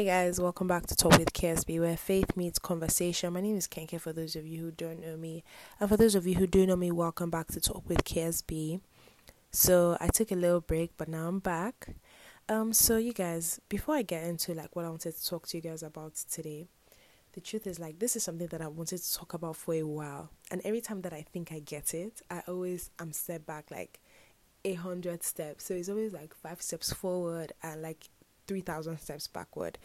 Hey guys, welcome back to Talk with KSB, where faith meets conversation. My name is Kenke for those of you who don't know me. And for those of you who do know me, welcome back to Talk with KSB. So I took a little break, but now I'm back. Um, so you guys, before I get into like what I wanted to talk to you guys about today, the truth is like this is something that I wanted to talk about for a while. And every time that I think I get it, I always am set back like a hundred steps. So it's always like five steps forward and like 3000 steps backward.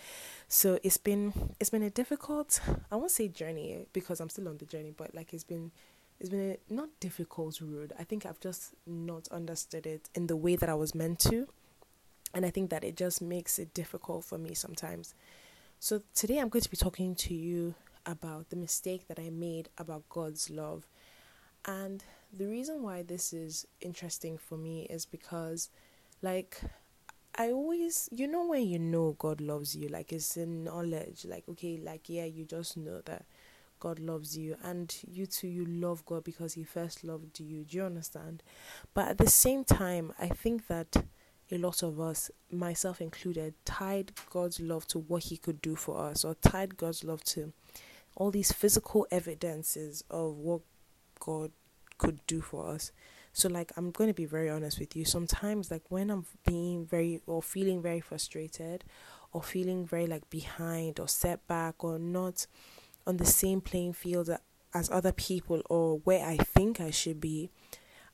So it's been it's been a difficult i won't say journey because i'm still on the journey but like it's been it's been a not difficult road. I think i've just not understood it in the way that i was meant to and i think that it just makes it difficult for me sometimes. So today i'm going to be talking to you about the mistake that i made about god's love. And the reason why this is interesting for me is because like I always, you know, when you know God loves you, like it's in knowledge, like, okay, like, yeah, you just know that God loves you, and you too, you love God because He first loved you. Do you understand? But at the same time, I think that a lot of us, myself included, tied God's love to what He could do for us, or tied God's love to all these physical evidences of what God could do for us. So like I'm going to be very honest with you. Sometimes like when I'm being very or feeling very frustrated or feeling very like behind or setback or not on the same playing field as other people or where I think I should be,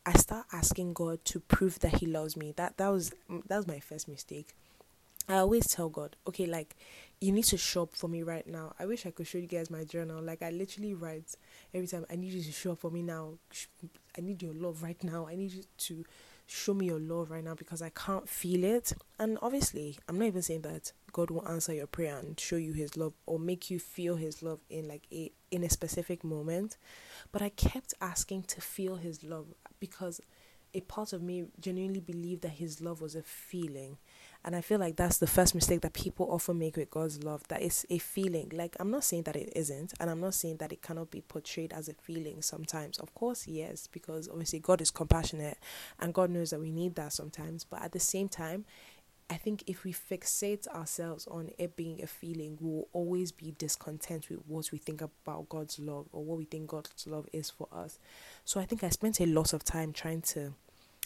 I start asking God to prove that he loves me. That that was mm, that was my first mistake. I always tell God, okay, like you need to show up for me right now. I wish I could show you guys my journal. Like I literally write every time. I need you to show up for me now. I need your love right now. I need you to show me your love right now because I can't feel it. And obviously, I'm not even saying that God will answer your prayer and show you His love or make you feel His love in like a in a specific moment. But I kept asking to feel His love because a part of me genuinely believed that His love was a feeling and I feel like that's the first mistake that people often make with God's love that it's a feeling. Like, I'm not saying that it isn't, and I'm not saying that it cannot be portrayed as a feeling sometimes. Of course, yes, because obviously God is compassionate and God knows that we need that sometimes. But at the same time, I think if we fixate ourselves on it being a feeling, we will always be discontent with what we think about God's love or what we think God's love is for us. So I think I spent a lot of time trying to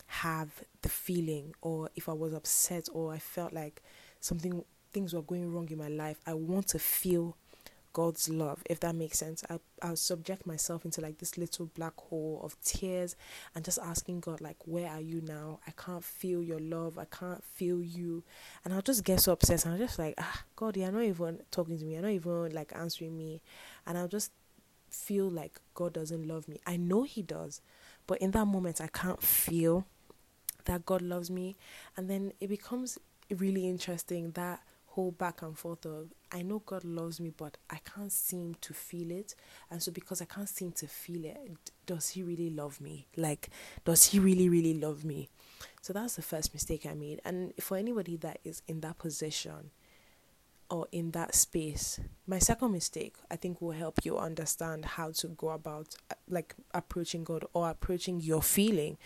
have the feeling or if I was upset or I felt like something things were going wrong in my life, I want to feel God's love, if that makes sense. I I'll subject myself into like this little black hole of tears and just asking God like where are you now? I can't feel your love. I can't feel you. And I'll just get so upset and I'm just like, ah God, you're not even talking to me, you're not even like answering me. And I'll just feel like God doesn't love me. I know he does, but in that moment I can't feel that God loves me. And then it becomes really interesting that whole back and forth of I know God loves me, but I can't seem to feel it. And so, because I can't seem to feel it, does He really love me? Like, does He really, really love me? So, that's the first mistake I made. And for anybody that is in that position, or in that space. My second mistake, I think, will help you understand how to go about uh, like approaching God or approaching your feeling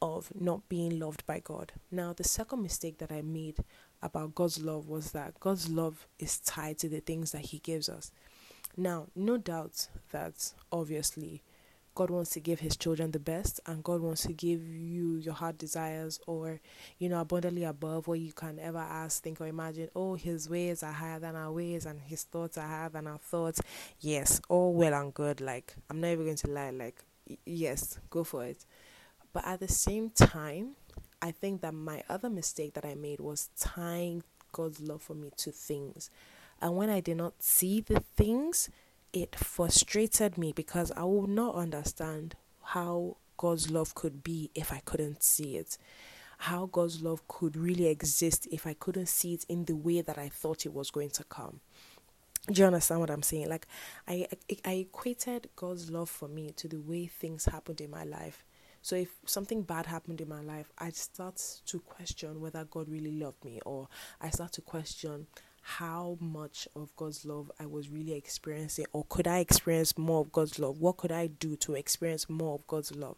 of not being loved by God. Now, the second mistake that I made about God's love was that God's love is tied to the things that He gives us. Now, no doubt that obviously God wants to give his children the best and God wants to give you your heart desires or, you know, abundantly above what you can ever ask, think, or imagine. Oh, his ways are higher than our ways and his thoughts are higher than our thoughts. Yes, all well and good. Like, I'm not even going to lie. Like, yes, go for it. But at the same time, I think that my other mistake that I made was tying God's love for me to things. And when I did not see the things, it frustrated me because I would not understand how God's love could be if I couldn't see it. How God's love could really exist if I couldn't see it in the way that I thought it was going to come. Do you understand what I'm saying? Like, I, I equated God's love for me to the way things happened in my life. So if something bad happened in my life, I start to question whether God really loved me, or I start to question how much of God's love I was really experiencing, or could I experience more of God's love? What could I do to experience more of God's love?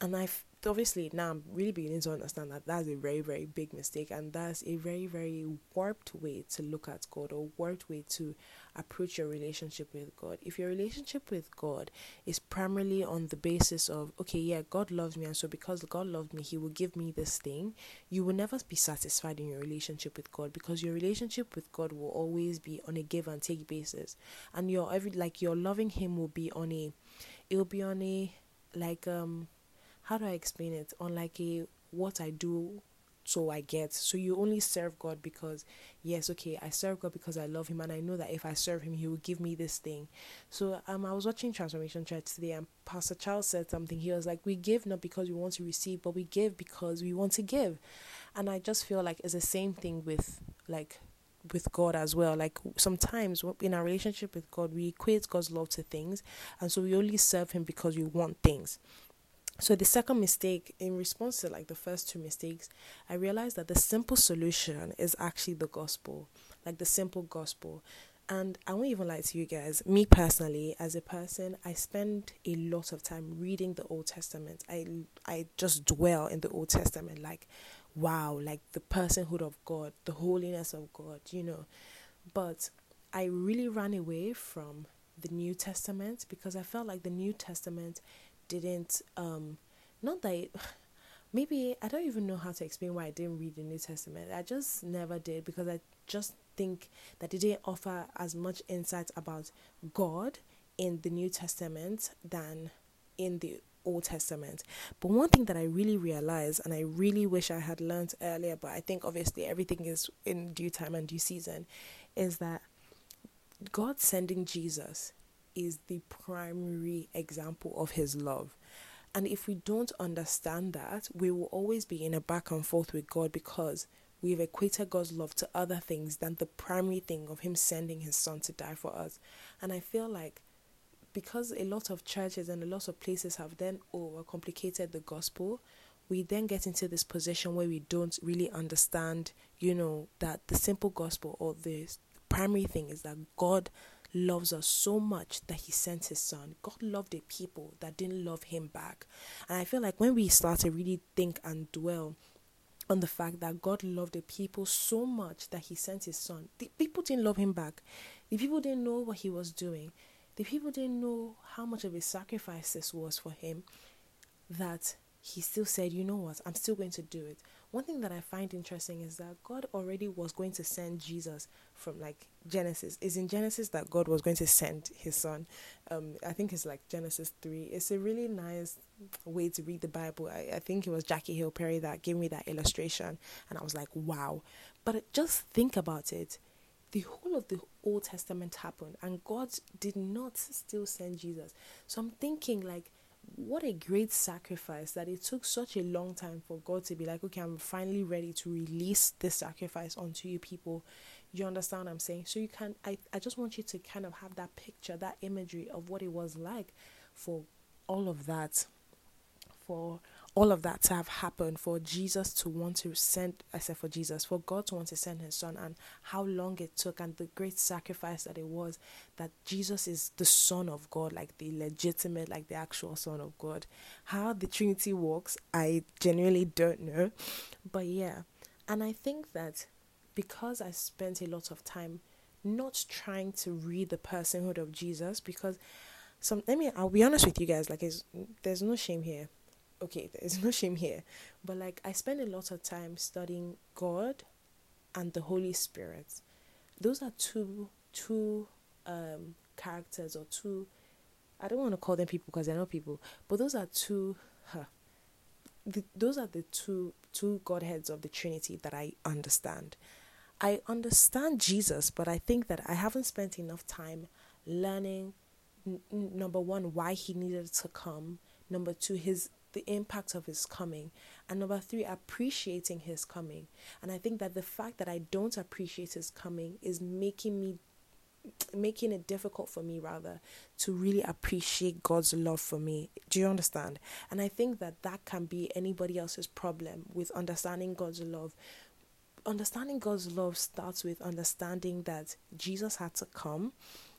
And I obviously now I'm really beginning to understand that that's a very very big mistake and that's a very very warped way to look at God or warped way to approach your relationship with God. If your relationship with God is primarily on the basis of okay, yeah, God loves me and so because God loves me, he will give me this thing, you will never be satisfied in your relationship with God because your relationship with God will always be on a give and take basis. And your every like your loving him will be on a it will be on a like um how do I explain it? On like a what I do so I get. So you only serve God because yes, okay, I serve God because I love him and I know that if I serve him he will give me this thing. So um I was watching Transformation Church today and Pastor Charles said something. He was like, We give not because we want to receive, but we give because we want to give. And I just feel like it's the same thing with like with God as well. Like sometimes in our relationship with God, we equate God's love to things, and so we only serve Him because we want things. So the second mistake, in response to like the first two mistakes, I realized that the simple solution is actually the gospel, like the simple gospel. And I won't even lie to you guys. Me personally, as a person, I spend a lot of time reading the Old Testament. I I just dwell in the Old Testament, like, wow, like the personhood of God, the holiness of God, you know. But I really ran away from the New Testament because I felt like the New Testament didn't um not that it, maybe I don't even know how to explain why I didn't read the New Testament. I just never did because I just think that it didn't offer as much insight about God in the New Testament than in the Old Testament. But one thing that I really realized and I really wish I had learned earlier, but I think obviously everything is in due time and due season, is that God sending Jesus is the primary example of his love. And if we don't understand that, we will always be in a back and forth with God because we've equated God's love to other things than the primary thing of Him sending His Son to die for us. And I feel like because a lot of churches and a lot of places have then overcomplicated the gospel, we then get into this position where we don't really understand, you know, that the simple gospel or the primary thing is that God loves us so much that he sent his son. God loved the people that didn't love him back. And I feel like when we start to really think and dwell on the fact that God loved the people so much that he sent his son, the people didn't love him back. The people didn't know what he was doing. The people didn't know how much of a sacrifice this was for him that he still said, you know what, I'm still going to do it. One thing that I find interesting is that God already was going to send Jesus from like Genesis. Is in Genesis that God was going to send his son. Um, I think it's like Genesis 3. It's a really nice way to read the Bible. I, I think it was Jackie Hill Perry that gave me that illustration, and I was like, wow. But just think about it the whole of the Old Testament happened, and God did not still send Jesus. So I'm thinking, like, what a great sacrifice that it took such a long time for God to be like, okay, I'm finally ready to release this sacrifice onto you people. You understand what I'm saying? So you can I, I just want you to kind of have that picture, that imagery of what it was like for all of that, for all of that to have happened for Jesus to want to send, I said for Jesus, for God to want to send his son, and how long it took, and the great sacrifice that it was that Jesus is the Son of God, like the legitimate, like the actual Son of God. How the Trinity works, I genuinely don't know. But yeah, and I think that because I spent a lot of time not trying to read the personhood of Jesus, because some, I mean, I'll be honest with you guys, like, there's no shame here okay, there's no shame here, but like I spend a lot of time studying God and the Holy Spirit. Those are two two um characters or two I don't want to call them people because they're not people, but those are two huh, the, those are the two two godheads of the Trinity that I understand. I understand Jesus, but I think that I haven't spent enough time learning n- number one why he needed to come, number two his the impact of his coming. And number three, appreciating his coming. And I think that the fact that I don't appreciate his coming is making me making it difficult for me rather to really appreciate God's love for me. Do you understand? And I think that that can be anybody else's problem with understanding God's love. Understanding God's love starts with understanding that Jesus had to come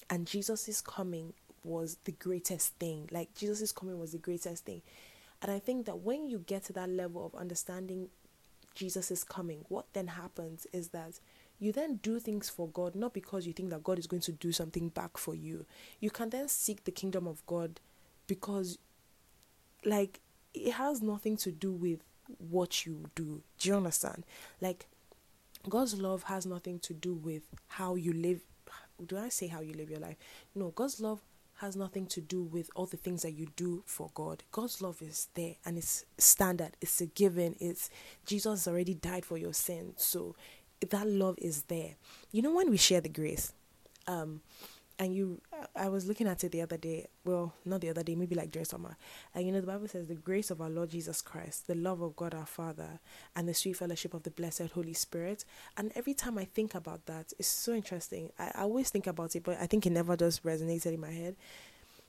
and Jesus' coming was the greatest thing. Like Jesus' coming was the greatest thing And I think that when you get to that level of understanding Jesus is coming, what then happens is that you then do things for God, not because you think that God is going to do something back for you. You can then seek the kingdom of God because, like, it has nothing to do with what you do. Do you understand? Like, God's love has nothing to do with how you live. Do I say how you live your life? No, God's love has nothing to do with all the things that you do for God. God's love is there and it's standard, it's a given. It's Jesus already died for your sin. So that love is there. You know when we share the grace, um and you I was looking at it the other day. Well, not the other day, maybe like during summer. And you know the Bible says the grace of our Lord Jesus Christ, the love of God our Father, and the sweet fellowship of the blessed Holy Spirit. And every time I think about that, it's so interesting. I, I always think about it, but I think it never just resonated in my head.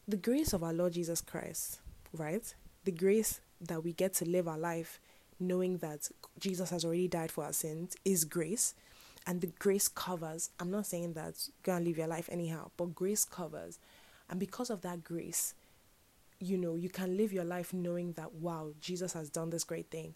The grace of our Lord Jesus Christ, right? The grace that we get to live our life knowing that Jesus has already died for our sins is grace and the grace covers. I'm not saying that go and live your life anyhow, but grace covers. And because of that grace, you know, you can live your life knowing that wow, Jesus has done this great thing.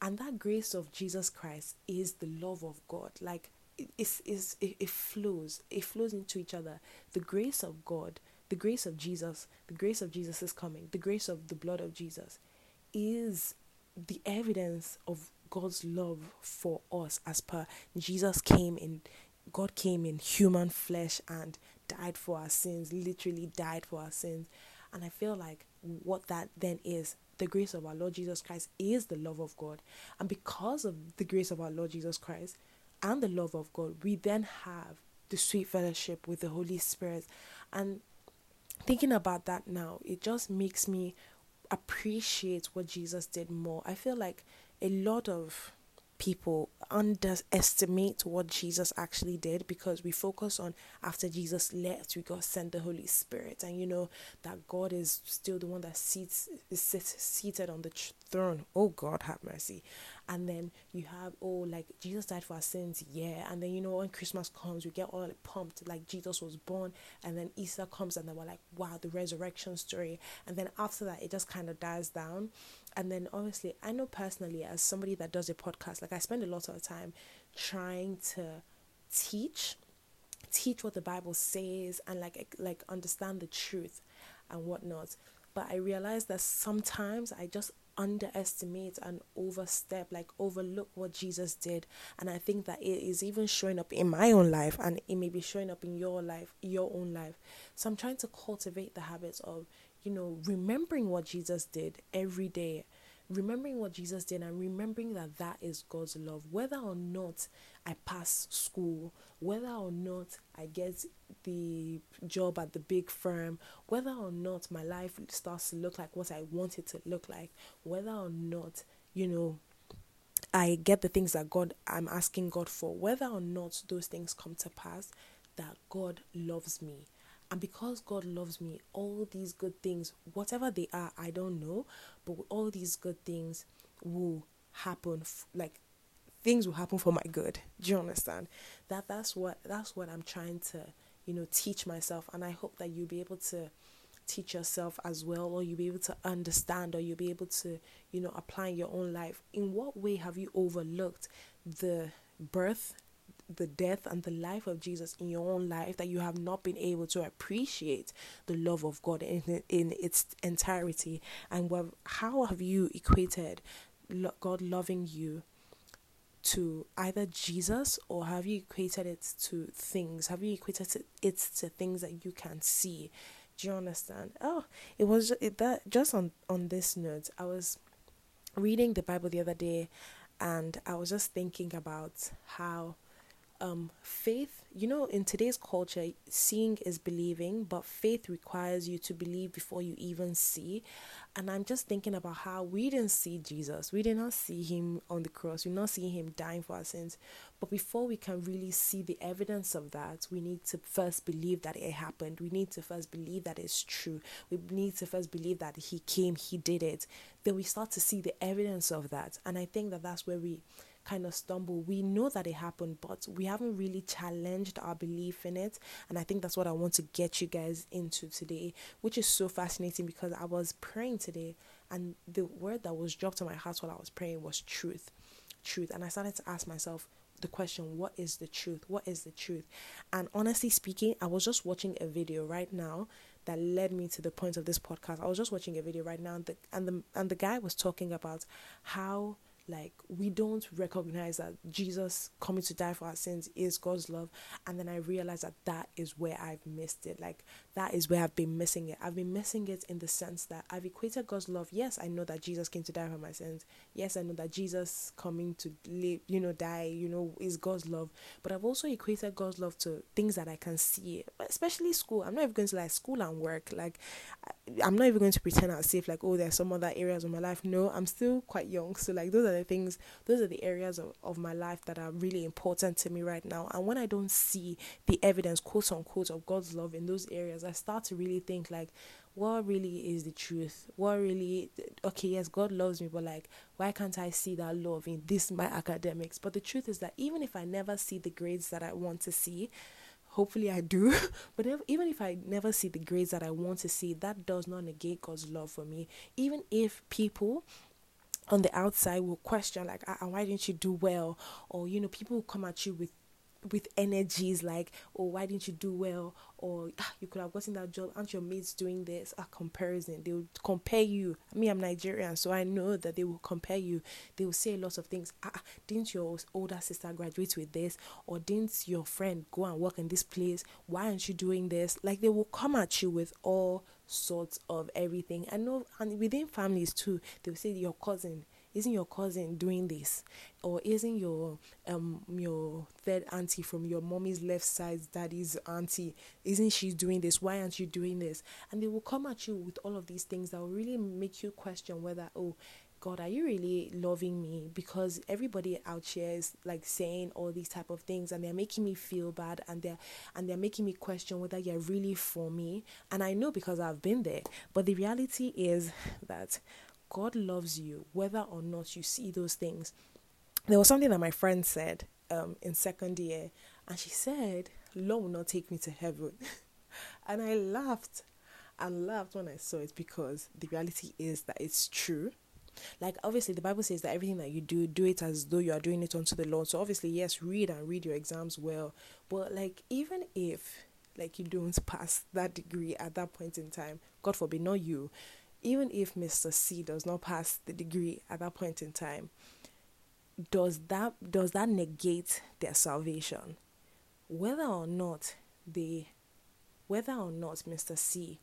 And that grace of Jesus Christ is the love of God. Like it, it's, it's, it, it flows. It flows into each other. The grace of God, the grace of Jesus, the grace of Jesus is coming, the grace of the blood of Jesus is the evidence of God's love for us as per Jesus came in God came in human flesh and died for our sins, literally died for our sins. And I feel like what that then is, the grace of our Lord Jesus Christ is the love of God. And because of the grace of our Lord Jesus Christ and the love of God, we then have the sweet fellowship with the Holy Spirit. And thinking about that now, it just makes me appreciate what Jesus did more. I feel like a lot of people underestimate what Jesus actually did because we focus on after Jesus left, we got sent the Holy Spirit, and you know that God is still the one that seats is seated on the throne. Oh God, have mercy. And then you have oh like Jesus died for our sins, yeah. And then you know when Christmas comes, we get all like, pumped like Jesus was born, and then Easter comes, and then we're like wow the resurrection story. And then after that, it just kind of dies down and then obviously i know personally as somebody that does a podcast like i spend a lot of time trying to teach teach what the bible says and like like understand the truth and whatnot. But i realize that sometimes i just underestimate and overstep like overlook what jesus did. And i think that it is even showing up in my own life and it may be showing up in your life your own life. So i'm trying to cultivate the habits of you know, remembering what Jesus did every day, remembering what Jesus did, and remembering that that is God's love, whether or not I pass school, whether or not I get the job at the big firm, whether or not my life starts to look like what I want it to look like, whether or not, you know, I get the things that God I'm asking God for, whether or not those things come to pass, that God loves me and because God loves me, all these good things, whatever they are, I don't know, but all these good things will happen. F- like things will happen for my good. Do you understand? That that's what that's what I'm trying to, you know, teach myself, and I hope that you'll be able to teach yourself as well or you'll be able to understand or you'll be able to you know apply in your own life in what way have you overlooked the birth the death and the life of Jesus in your own life that you have not been able to appreciate the love of God in in its entirety? And how have you equated God loving you to either Jesus or have you equated it to things? Have you equated it to things that you can see? Do you understand? Oh it was it, that just on on this note I was reading the Bible the other day and I was just thinking about how um, faith, you know, in today's culture, seeing is believing, but faith requires you to believe before you even see. And I'm just thinking about how we didn't see Jesus. We did not see him on the cross. We did not see him dying for our sins. But before we can really see the evidence of that, we need to first believe that it happened. We need to first believe that it's true. We need to first believe that he came, he did it. Then we start to see the evidence of that. And I think that that's where we kind of stumble. We know that it happened, but we haven't really challenged our belief in it. And I think that's what I want to get you guys into today, which is so fascinating because I was praying today And the word that was dropped in my heart while I was praying was truth. Truth. And I started to ask myself, the question what is the truth what is the truth and honestly speaking i was just watching a video right now that led me to the point of this podcast i was just watching a video right now and the and the, and the guy was talking about how like we don't recognize that Jesus coming to die for our sins is God's love. And then I realized that that is where I've missed it. Like that is where I've been missing it. I've been missing it in the sense that I've equated God's love. Yes I know that Jesus came to die for my sins. Yes I know that Jesus coming to live you know die you know is God's love. But I've also equated God's love to things that I can see especially school. I'm not even going to like school and work. Like I'm not even going to pretend as if like oh there's some other areas of my life no I'm still quite young so like those are the things, those are the areas of, of my life that are really important to me right now. And when I don't see the evidence, quote unquote, of God's love in those areas, I start to really think like, what really is the truth? What really, okay, yes, God loves me, but like, why can't I see that love in this, my academics? But the truth is that even if I never see the grades that I want to see, hopefully I do. but if, even if I never see the grades that I want to see, that does not negate God's love for me. Even if people on the outside will question like ah, why didn't you do well or you know people will come at you with with energies like oh why didn't you do well? Or ah, you could have gotten that job. Aren't your mates doing this? A comparison. They will compare you. I mean i'm nigerian so i know that they will compare you. They will say lots of things. Ah, didn't your older sister graduate with this? Or didn't your friend go and work in this place? Why aren't you doing this? Like they will come at you with all sorts of everything. I know, and within families too, they'll say your cousin isn't your cousin doing this or isn't your um your third auntie from your mommy's left side daddy's auntie isn't she doing this why aren't you doing this and they will come at you with all of these things that will really make you question whether oh God, are you really loving me? Because everybody out here is like saying all these type of things and they're making me feel bad and they're and they're making me question whether you're really for me. And I know because I've been there. But the reality is that God loves you whether or not you see those things. There was something that my friend said um, in second year, and she said, Lord will not take me to heaven. and I laughed and laughed when I saw it because the reality is that it's true like obviously the Bible says that everything that you do, do it as though you are doing it unto the Lord. So obviously, yes, read and read your exams well. But like even if like you don't pass that degree at that point in time, God forbid, not you, even if Mr. C does not pass the degree at that point in time, does that does that negate their salvation? Whether or not they whether or not Mr. C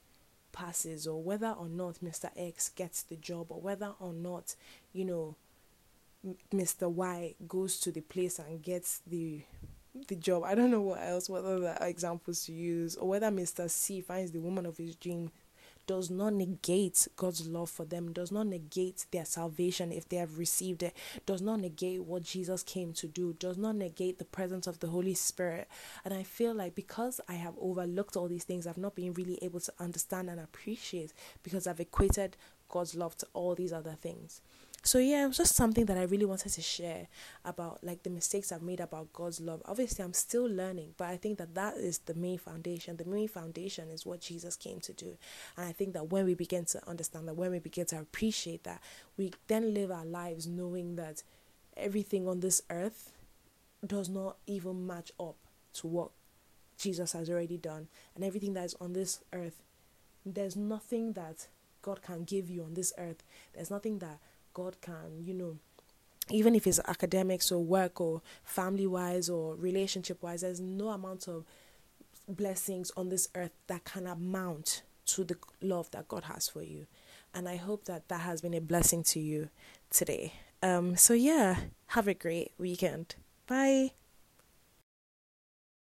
passes or whether or not Mr. X gets the job or whether or not, you know, Mr. Y goes to the place and gets the the job. I don't know what else, what other examples to use, or whether Mr. C finds the woman of his dream does not negate God's love for them, does not negate their salvation if they have received it, does not negate what Jesus came to do, does not negate the presence of the Holy Spirit. And I feel like because I have overlooked all these things, I've not been really able to understand and appreciate because I've equated God's love to all these other things. So yeah, it was just something that I really wanted to share about like the mistakes I've made about God's love. Obviously, I'm still learning, but I think that that is the main foundation. The main foundation is what Jesus came to do. And I think that when we begin to understand that, when we begin to appreciate that, we then live our lives knowing that everything on this earth does not even match up to what Jesus has already done. And everything that is on this earth, there's nothing that God can give you on this earth. There's nothing that God can, you know, even if it's academics or work or family wise or relationship wise, there's no amount of blessings on this earth that can amount to the love that God has for you. And I hope that that has been a blessing to you today. Um, so, yeah, have a great weekend. Bye.